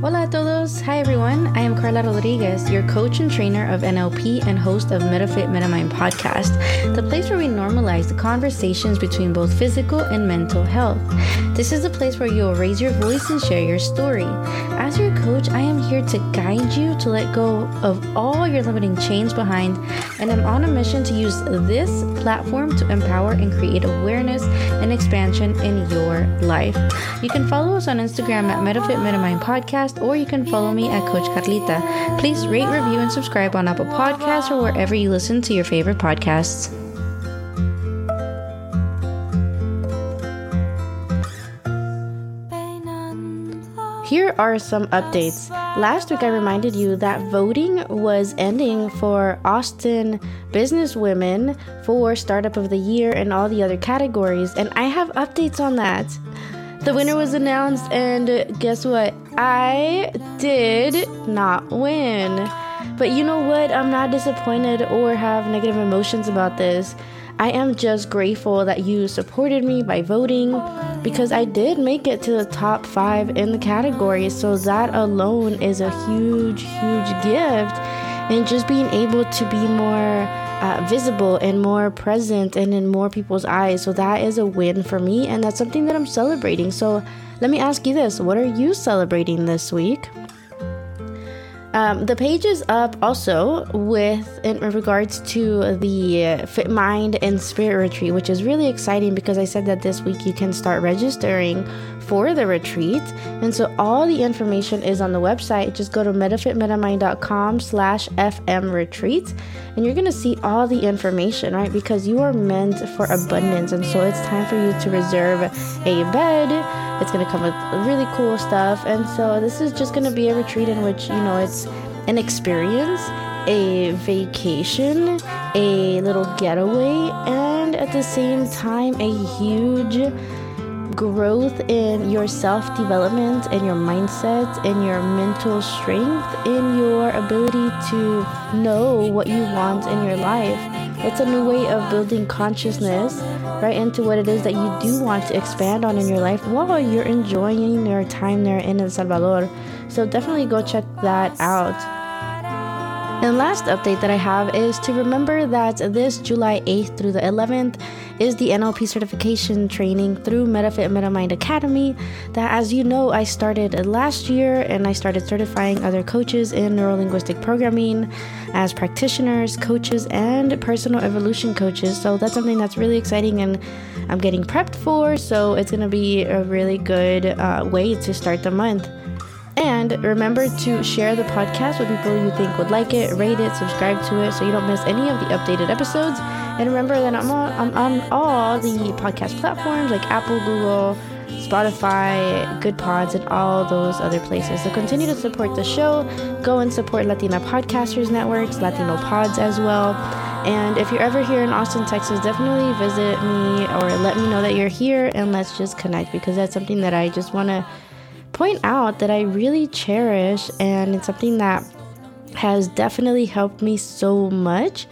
Hola a todos. Hi everyone. I am Karla Rodriguez, your coach and trainer of NLP and host of MetaFit MetaMind podcast, the place where we normalize the conversations between both physical and mental health. This is the place where you'll raise your voice and share your story. As your coach, I am here to guide you to let go of all your limiting chains behind, and I'm on a mission to use this platform to empower and create awareness and expansion in your life. You can follow us on Instagram at MetaFit MetaMind podcast podcast, or you can follow me at Coach Karlita. Please rate, review, and subscribe on Apple Podcasts or wherever you listen to your favorite podcasts. Here are some updates. Last week, I reminded you that voting was ending for Austin businesswomen for Startup of the Year and all the other categories, and I have updates on that. The winner was announced, and guess what? I did not win. But you know what? I'm not disappointed or have negative emotions about this. I am just grateful that you supported me by voting because I did make it to the top five in the category. So that alone is a huge, huge gift. And just being able to be more visible and more present and in more people's eyes. So that is a win for me, and that's something that I'm celebrating. So let me ask you this what are you celebrating this week? Um, the page is up also with in regards to the Fit Mind and Spirit Retreat, which is really exciting because I said that this week you can start registering for the retreat. And so all the information is on the website. Just go to metafitmetamind.com slash FM retreat and you're gonna see all the information, right? Because you are meant for abundance. And so it's time for you to reserve a bed. It's gonna come with really cool stuff. And so this is just gonna be a retreat in which, you know, it's an experience, a vacation, a little getaway, and at the same time, a huge growth in your self development and your mindset and your mental strength in your ability to know what you want in your life. It's a new way of building consciousness right into what it is that you do want to expand on in your life while you're enjoying your time there in El Salvador. So definitely go check that out. And last update that I have is to remember that this July 8th through the 11th is the NLP certification training through MetaFit MetaMind Academy. That, as you know, I started last year and I started certifying other coaches in neurolinguistic programming as practitioners, coaches, and personal evolution coaches. So that's something that's really exciting and I'm getting prepped for. So it's going to be a really good uh, way to start the month. And remember to share the podcast with people you think would like it, rate it, subscribe to it so you don't miss any of the updated episodes. And remember that I'm on, I'm on all the podcast platforms like Apple, Google, Spotify, Good Pods, and all those other places. So continue to support the show. Go and support Latina Podcasters Networks, Latino Pods as well. And if you're ever here in Austin, Texas, definitely visit me or let me know that you're here and let's just connect because that's something that I just want to point out that I really cherish, and it's something that has definitely helped me so much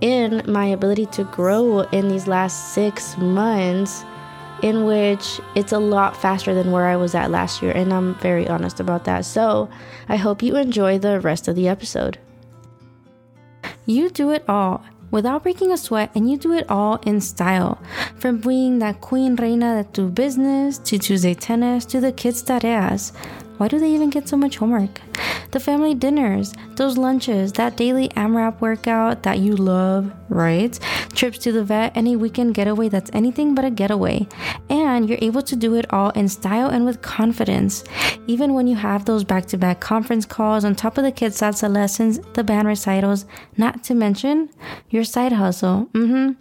in my ability to grow in these last six months, in which it's a lot faster than where I was at last year, and I'm very honest about that. So I hope you enjoy the rest of the episode. You do it all without breaking a sweat, and you do it all in style. From being that queen reina that do business, to Tuesday tennis, to the kids' tareas. Why do they even get so much homework? The family dinners, those lunches, that daily AMRAP workout that you love, right? Trips to the vet, any weekend getaway that's anything but a getaway. And you're able to do it all in style and with confidence. Even when you have those back to back conference calls on top of the kids' salsa lessons, the band recitals, not to mention your side hustle. Mm-hmm.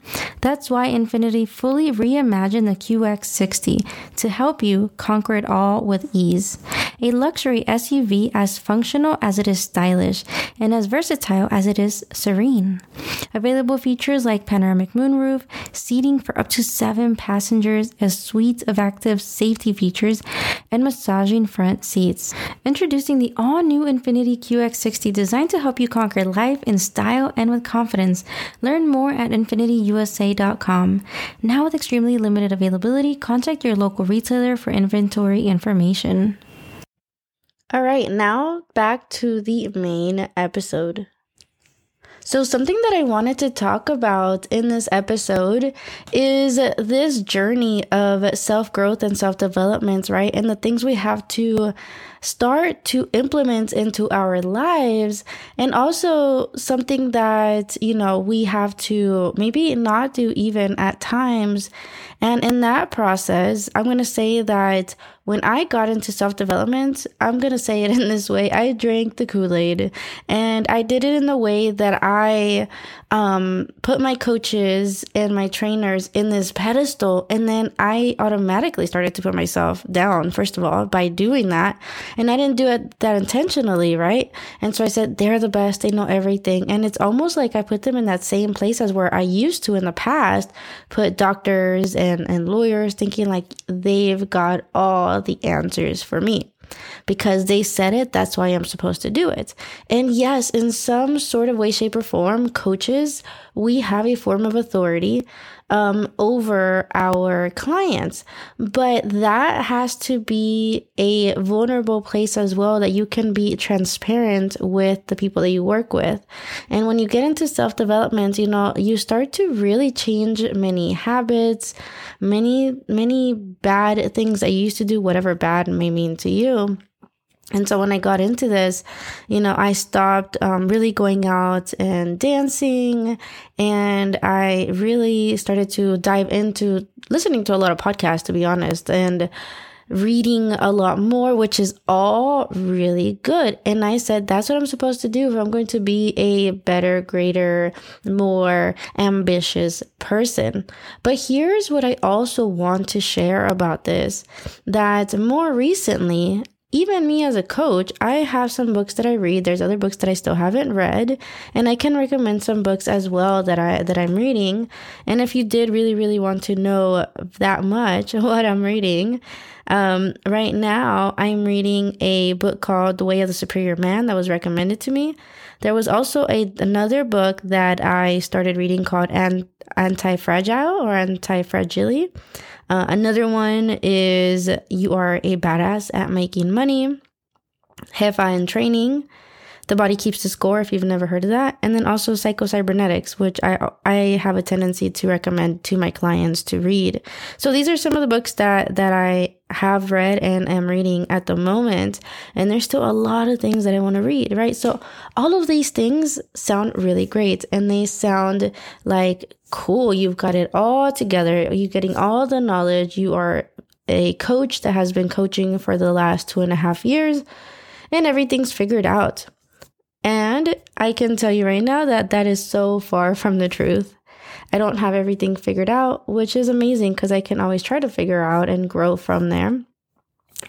That's why Infiniti fully reimagined the QX60 to help you conquer it all with ease a luxury SUV as functional as it is stylish and as versatile as it is serene. Available features like panoramic moonroof, seating for up to seven passengers, a suite of active safety features, and massaging front seats. Introducing the all new Infiniti QX60 designed to help you conquer life in style and with confidence. Learn more at InfinitiUSA.com. Now, with extremely limited availability, contact your local retailer for inventory information. All right, now back to the main episode. So, something that I wanted to talk about in this episode is this journey of self growth and self development, right? And the things we have to start to implement into our lives and also something that you know we have to maybe not do even at times and in that process i'm going to say that when I got into self development, I'm going to say it in this way I drank the Kool Aid and I did it in the way that I um, put my coaches and my trainers in this pedestal. And then I automatically started to put myself down, first of all, by doing that. And I didn't do it that intentionally, right? And so I said, they're the best, they know everything. And it's almost like I put them in that same place as where I used to in the past put doctors and, and lawyers thinking like they've got all the answers for me. Because they said it that's why i'm supposed to do it. And yes in some sort of way shape or form coaches we have a form of authority um, over our clients. But that has to be a vulnerable place as well that you can be transparent with the people that you work with. And when you get into self development, you know, you start to really change many habits, many, many bad things that you used to do, whatever bad may mean to you and so when I got into this, you know, I stopped um, really going out and dancing, and I really started to dive into listening to a lot of podcasts, to be honest, and reading a lot more, which is all really good. And I said, that's what I'm supposed to do if I'm going to be a better, greater, more ambitious person. But here's what I also want to share about this that more recently, even me as a coach, I have some books that I read. There's other books that I still haven't read, and I can recommend some books as well that I that I'm reading. And if you did really really want to know that much what I'm reading, um, right now I'm reading a book called The Way of the Superior Man that was recommended to me. There was also a another book that I started reading called Anti Fragile or Anti Fragile uh, another one is You Are a Badass at Making Money, Jefa in Training, The Body Keeps the Score, if you've never heard of that. And then also Psycho-Cybernetics, which I, I have a tendency to recommend to my clients to read. So these are some of the books that, that I have read and am reading at the moment. And there's still a lot of things that I want to read, right? So all of these things sound really great and they sound like cool. You've got it all together. You're getting all the knowledge. You are a coach that has been coaching for the last two and a half years and everything's figured out. And I can tell you right now that that is so far from the truth. I don't have everything figured out, which is amazing because I can always try to figure out and grow from there.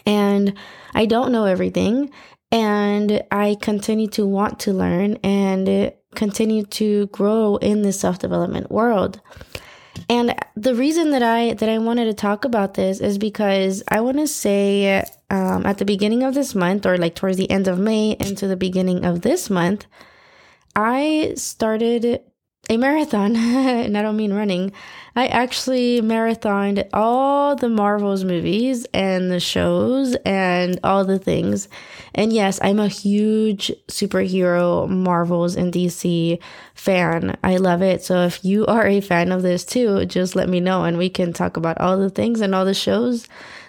And I don't know everything. And I continue to want to learn and continue to grow in the self development world. And the reason that I that I wanted to talk about this is because I want to say um, at the beginning of this month, or like towards the end of May into the beginning of this month, I started a marathon, and I don't mean running. I actually marathoned all the Marvels movies and the shows and all the things. And yes, I'm a huge superhero Marvels and DC fan. I love it. So if you are a fan of this too, just let me know and we can talk about all the things and all the shows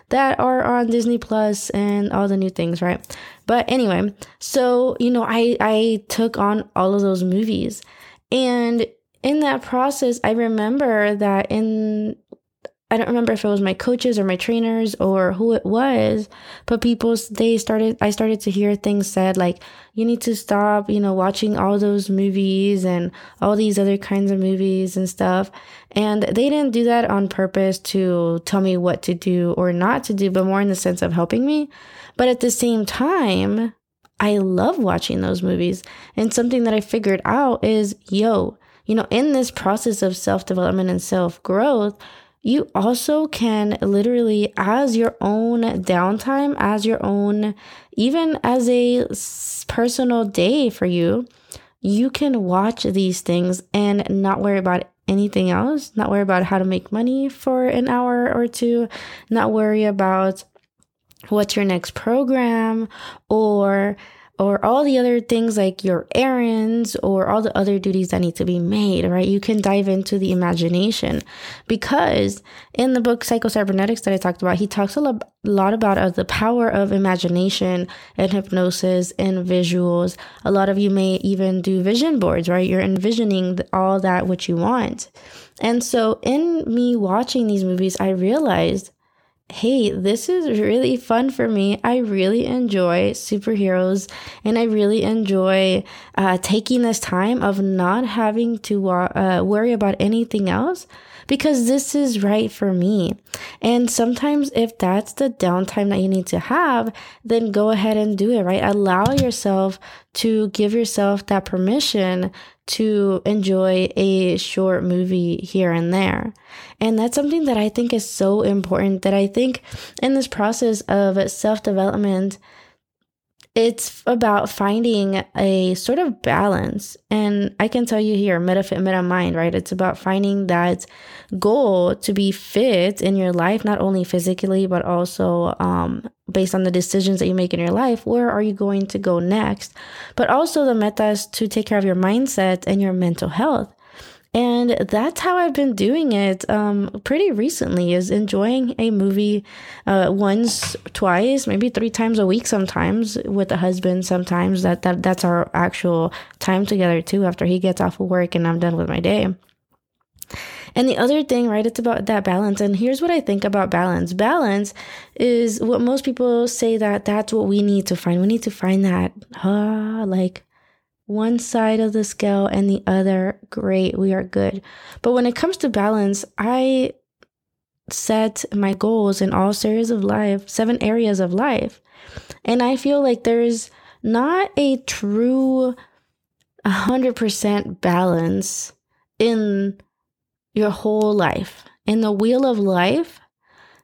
that are on Disney Plus and all the new things, right? But anyway, so you know, I I took on all of those movies and in that process, I remember that in I don't remember if it was my coaches or my trainers or who it was, but people they started I started to hear things said like you need to stop, you know, watching all those movies and all these other kinds of movies and stuff. And they didn't do that on purpose to tell me what to do or not to do, but more in the sense of helping me. But at the same time, I love watching those movies. And something that I figured out is, yo, you know, in this process of self development and self growth, you also can literally, as your own downtime, as your own, even as a personal day for you, you can watch these things and not worry about anything else, not worry about how to make money for an hour or two, not worry about what's your next program or or all the other things like your errands or all the other duties that need to be made, right? You can dive into the imagination because in the book Psycho-Cybernetics that I talked about, he talks a lot about uh, the power of imagination and hypnosis and visuals. A lot of you may even do vision boards, right? You're envisioning all that which you want. And so in me watching these movies, I realized hey, this is really fun for me. I really enjoy superheroes and I really enjoy uh, taking this time of not having to uh, worry about anything else because this is right for me. And sometimes if that's the downtime that you need to have, then go ahead and do it, right? Allow yourself to give yourself that permission to enjoy a short movie here and there. And that's something that I think is so important that I think in this process of self development, it's about finding a sort of balance. And I can tell you here, meta meta mind, right? It's about finding that goal to be fit in your life, not only physically, but also um, based on the decisions that you make in your life. Where are you going to go next? But also the metas to take care of your mindset and your mental health. And that's how I've been doing it um, pretty recently is enjoying a movie uh, once, twice, maybe three times a week sometimes with the husband sometimes. That, that That's our actual time together too after he gets off of work and I'm done with my day. And the other thing, right, it's about that balance. And here's what I think about balance. Balance is what most people say that that's what we need to find. We need to find that, uh, like one side of the scale and the other, great, we are good. But when it comes to balance, I set my goals in all areas of life, seven areas of life. And I feel like there's not a true 100% balance in your whole life. In the wheel of life,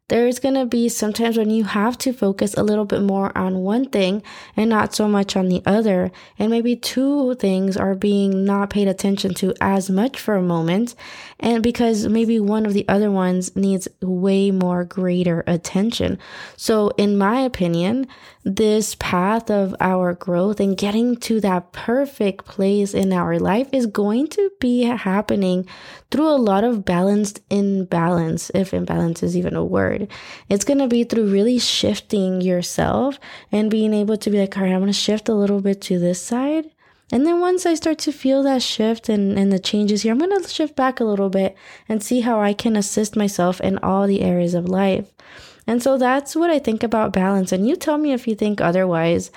there's going to be sometimes when you have to focus a little bit more on one thing and not so much on the other. And maybe two things are being not paid attention to as much for a moment. And because maybe one of the other ones needs way more greater attention. So, in my opinion, this path of our growth and getting to that perfect place in our life is going to be happening through a lot of balanced imbalance, if imbalance is even a word. It's going to be through really shifting yourself and being able to be like, all right, I'm going to shift a little bit to this side. And then once I start to feel that shift and, and the changes here, I'm going to shift back a little bit and see how I can assist myself in all the areas of life. And so that's what I think about balance. And you tell me if you think otherwise.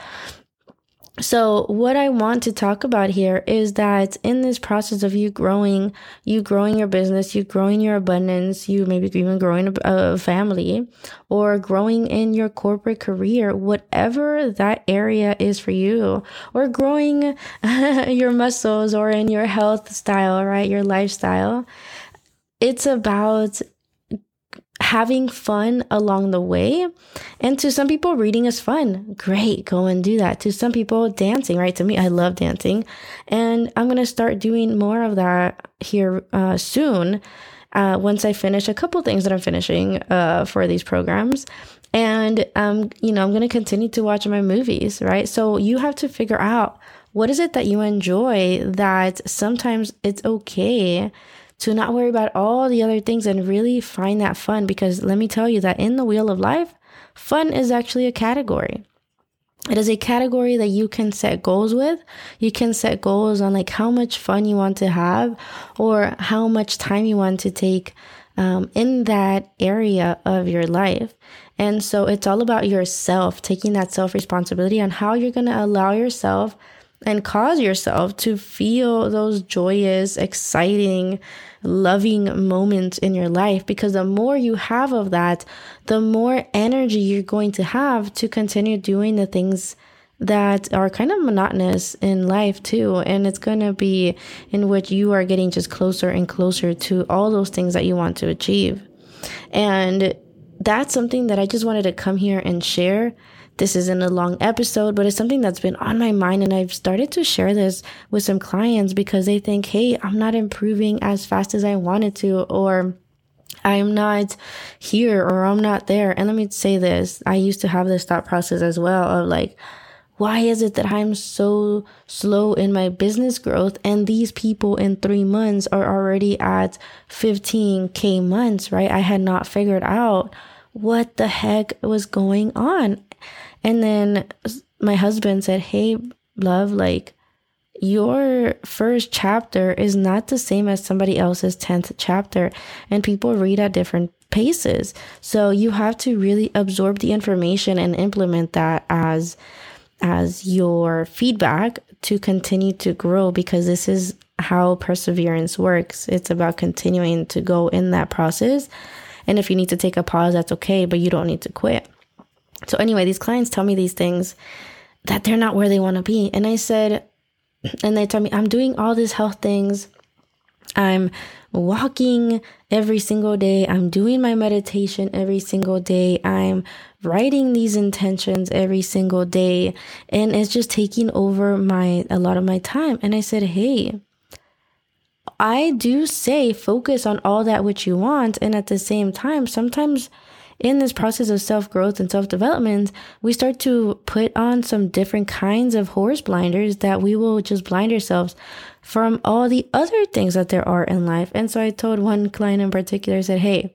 So, what I want to talk about here is that in this process of you growing, you growing your business, you growing your abundance, you maybe even growing a, family or growing in your corporate career, whatever that area is for you, or growing your muscles or in your health style, right? Your lifestyle. It's about having fun along the way. And to some people, reading is fun. Great, go and do that. To some people, dancing, right? To me, I love dancing. And I'm going to start doing more of that here uh, soon. Uh, once I finish a couple things that I'm finishing uh, for these programs. And, um, you know, I'm going to continue to watch my movies, right? So you have to figure out what is it that you enjoy that sometimes it's okay to not worry about all the other things and really find that fun. Because let me tell you that in the wheel of life, fun is actually a category. It is a category that you can set goals with. You can set goals on like how much fun you want to have or how much time you want to take um, in that area of your life. And so it's all about yourself, taking that self responsibility on how you're going to allow yourself and cause yourself to feel those joyous, exciting, loving moments in your life because the more you have of that, the more energy you're going to have to continue doing the things that are kind of monotonous in life too. And it's going to be in which you are getting just closer and closer to all those things that you want to achieve. And that's something that I just wanted to come here and share this isn't a long episode, but it's something that's been on my mind. And I've started to share this with some clients because they think, hey, I'm not improving as fast as I wanted to, or I'm not here or I'm not there. And let me say this I used to have this thought process as well of like, why is it that I'm so slow in my business growth and these people in three months are already at 15k months, right? I had not figured out what the heck was going on. And then my husband said, Hey, love, like, your first chapter is not the same as somebody else's 10th chapter, and people read at different paces. So you have to really absorb the information and implement that as as your feedback to continue to grow because this is how perseverance works. It's about continuing to go in that process. And if you need to take a pause, that's okay, but you don't need to quit. So, anyway, these clients tell me these things that they're not where they want to be. And I said, and they tell me, I'm doing all these health things. I'm walking every single day. I'm doing my meditation every single day. I'm writing these intentions every single day. And it's just taking over my, a lot of my time. And I said, Hey, I do say focus on all that which you want. And at the same time, sometimes in this process of self growth and self development, we start to put on some different kinds of horse blinders that we will just blind ourselves from all the other things that there are in life. And so I told one client in particular, I said, Hey,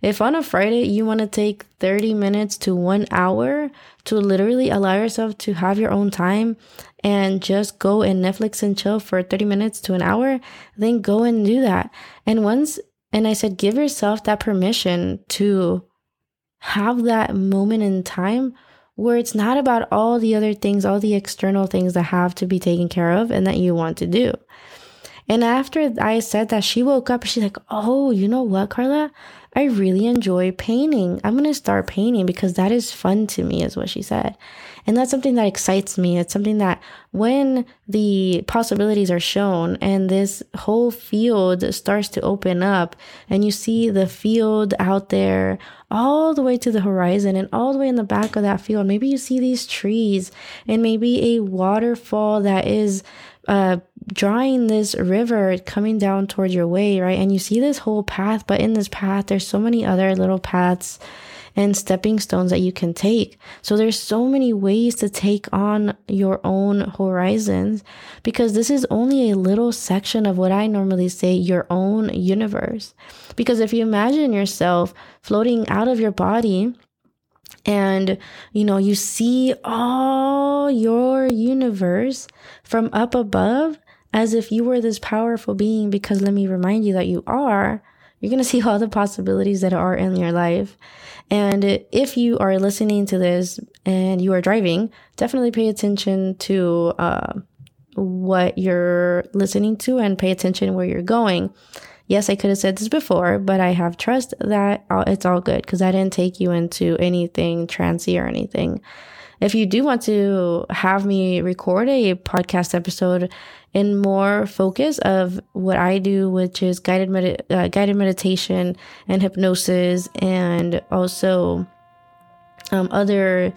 if on a Friday you want to take 30 minutes to one hour to literally allow yourself to have your own time and just go and Netflix and chill for 30 minutes to an hour, then go and do that. And once, and I said, give yourself that permission to have that moment in time where it's not about all the other things, all the external things that have to be taken care of and that you want to do. And after I said that, she woke up and she's like, Oh, you know what, Karla? I really enjoy painting. I'm going to start painting because that is fun to me, is what she said. And that's something that excites me. It's something that when the possibilities are shown and this whole field starts to open up and you see the field out there all the way to the horizon and all the way in the back of that field, maybe you see these trees and maybe a waterfall that is uh, drawing this river coming down towards your way, right? And you see this whole path, but in this path, there's so many other little paths and stepping stones that you can take. So there's so many ways to take on your own horizons because this is only a little section of what I normally say your own universe. Because if you imagine yourself floating out of your body, and you know you see all your universe from up above as if you were this powerful being because let me remind you that you are. You're going to see all the possibilities that are in your life. And if you are listening to this and you are driving definitely pay attention to uh, what you're listening to and pay attention where you're going yes, I could have said this before, but I have trust that it's all good because I didn't take you into anything transy or anything. If you do want to have me record a podcast episode in more focus of what I do, which is guided med- uh, guided meditation and hypnosis, and also um, other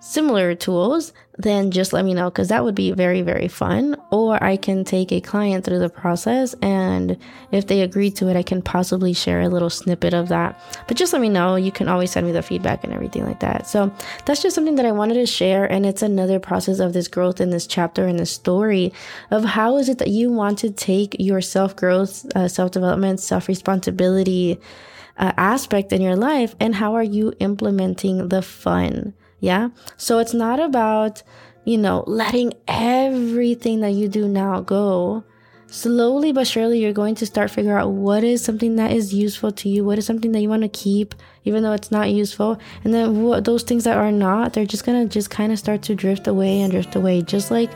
similar tools, then just let me know because that would be very, very fun. Or I can take a client through the process, and if they agree to it, I can possibly share a little snippet of that. But just let me know. You can always send me the feedback and everything like that. So that's just something that I wanted to share, and it's another process of this growth in this chapter in this story of how is it that you want to take your self growth, uh, self development, self responsibility. Uh, aspect in your life and how are you implementing the fun yeah. So it's not about, you know, letting everything that you do now go. Slowly but surely, you're going to start figure out what is something that is useful to you, what is something that you want to keep, even though it's not useful. And then what those things that are not, they're just gonna just kind of start to drift away and drift away, just like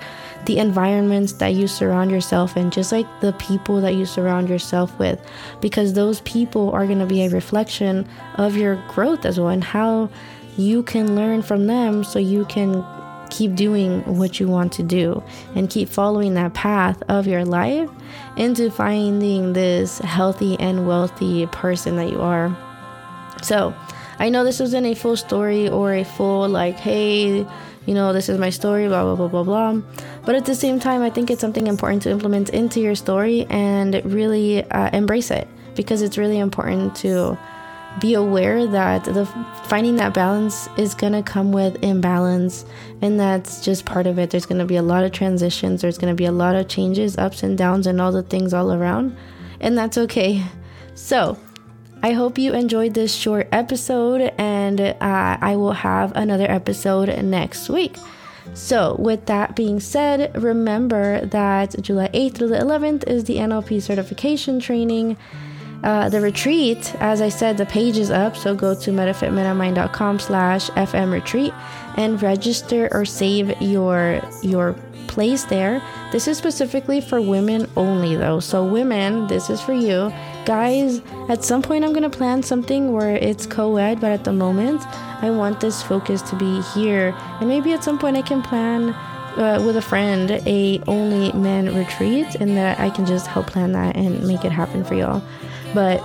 the environments that you surround yourself in, just like the people that you surround yourself with, because those people are gonna be a reflection of your growth as well and how you can learn from them so you can keep doing what you want to do and keep following that path of your life into finding this healthy and wealthy person that you are. So, I know this wasn't a full story or a full, like, hey, you know, this is my story, blah, blah, blah, blah, blah. But at the same time, I think it's something important to implement into your story and really uh, embrace it because it's really important to be aware that the finding that balance is going to come with imbalance and that's just part of it there's going to be a lot of transitions there's going to be a lot of changes ups and downs and all the things all around and that's okay so I hope you enjoyed this short episode, and uh, I will have another episode next week. So, with that being said, remember that July 8th through the 11th is the NLP certification training. Uh, the retreat, as I said, the page is up, so go to metafitmetamind.com slash fm retreat and register or save your your place there. This is specifically for women only, though. So, women, this is for you. Guys, at some point, I'm gonna plan something where it's co ed, but at the moment, I want this focus to be here. And maybe at some point, I can plan uh, with a friend a only men retreat, and that I can just help plan that and make it happen for y'all. But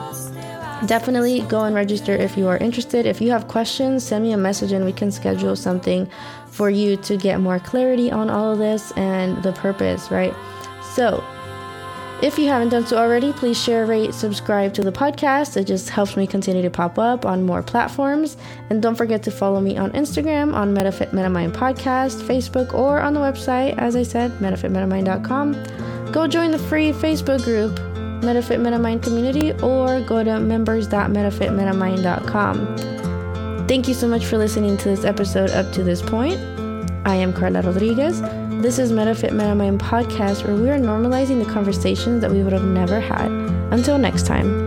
definitely go and register if you are interested. If you have questions, send me a message and we can schedule something for you to get more clarity on all of this and the purpose, right? So, if you haven't done so already, please share, rate, subscribe to the podcast. It just helps me continue to pop up on more platforms. And don't forget to follow me on Instagram on MetaFit MetaMind Podcast, Facebook, or on the website, as I said, metafitmetamind.com. Go join the free Facebook group MetaFit MetaMind community or go to members.metafitmetamind.com. Thank you so much for listening to this episode up to this point. I am Karla Rodriguez. This is MetaFit MetaMind podcast where we are normalizing the conversations that we would have never had. Until next time.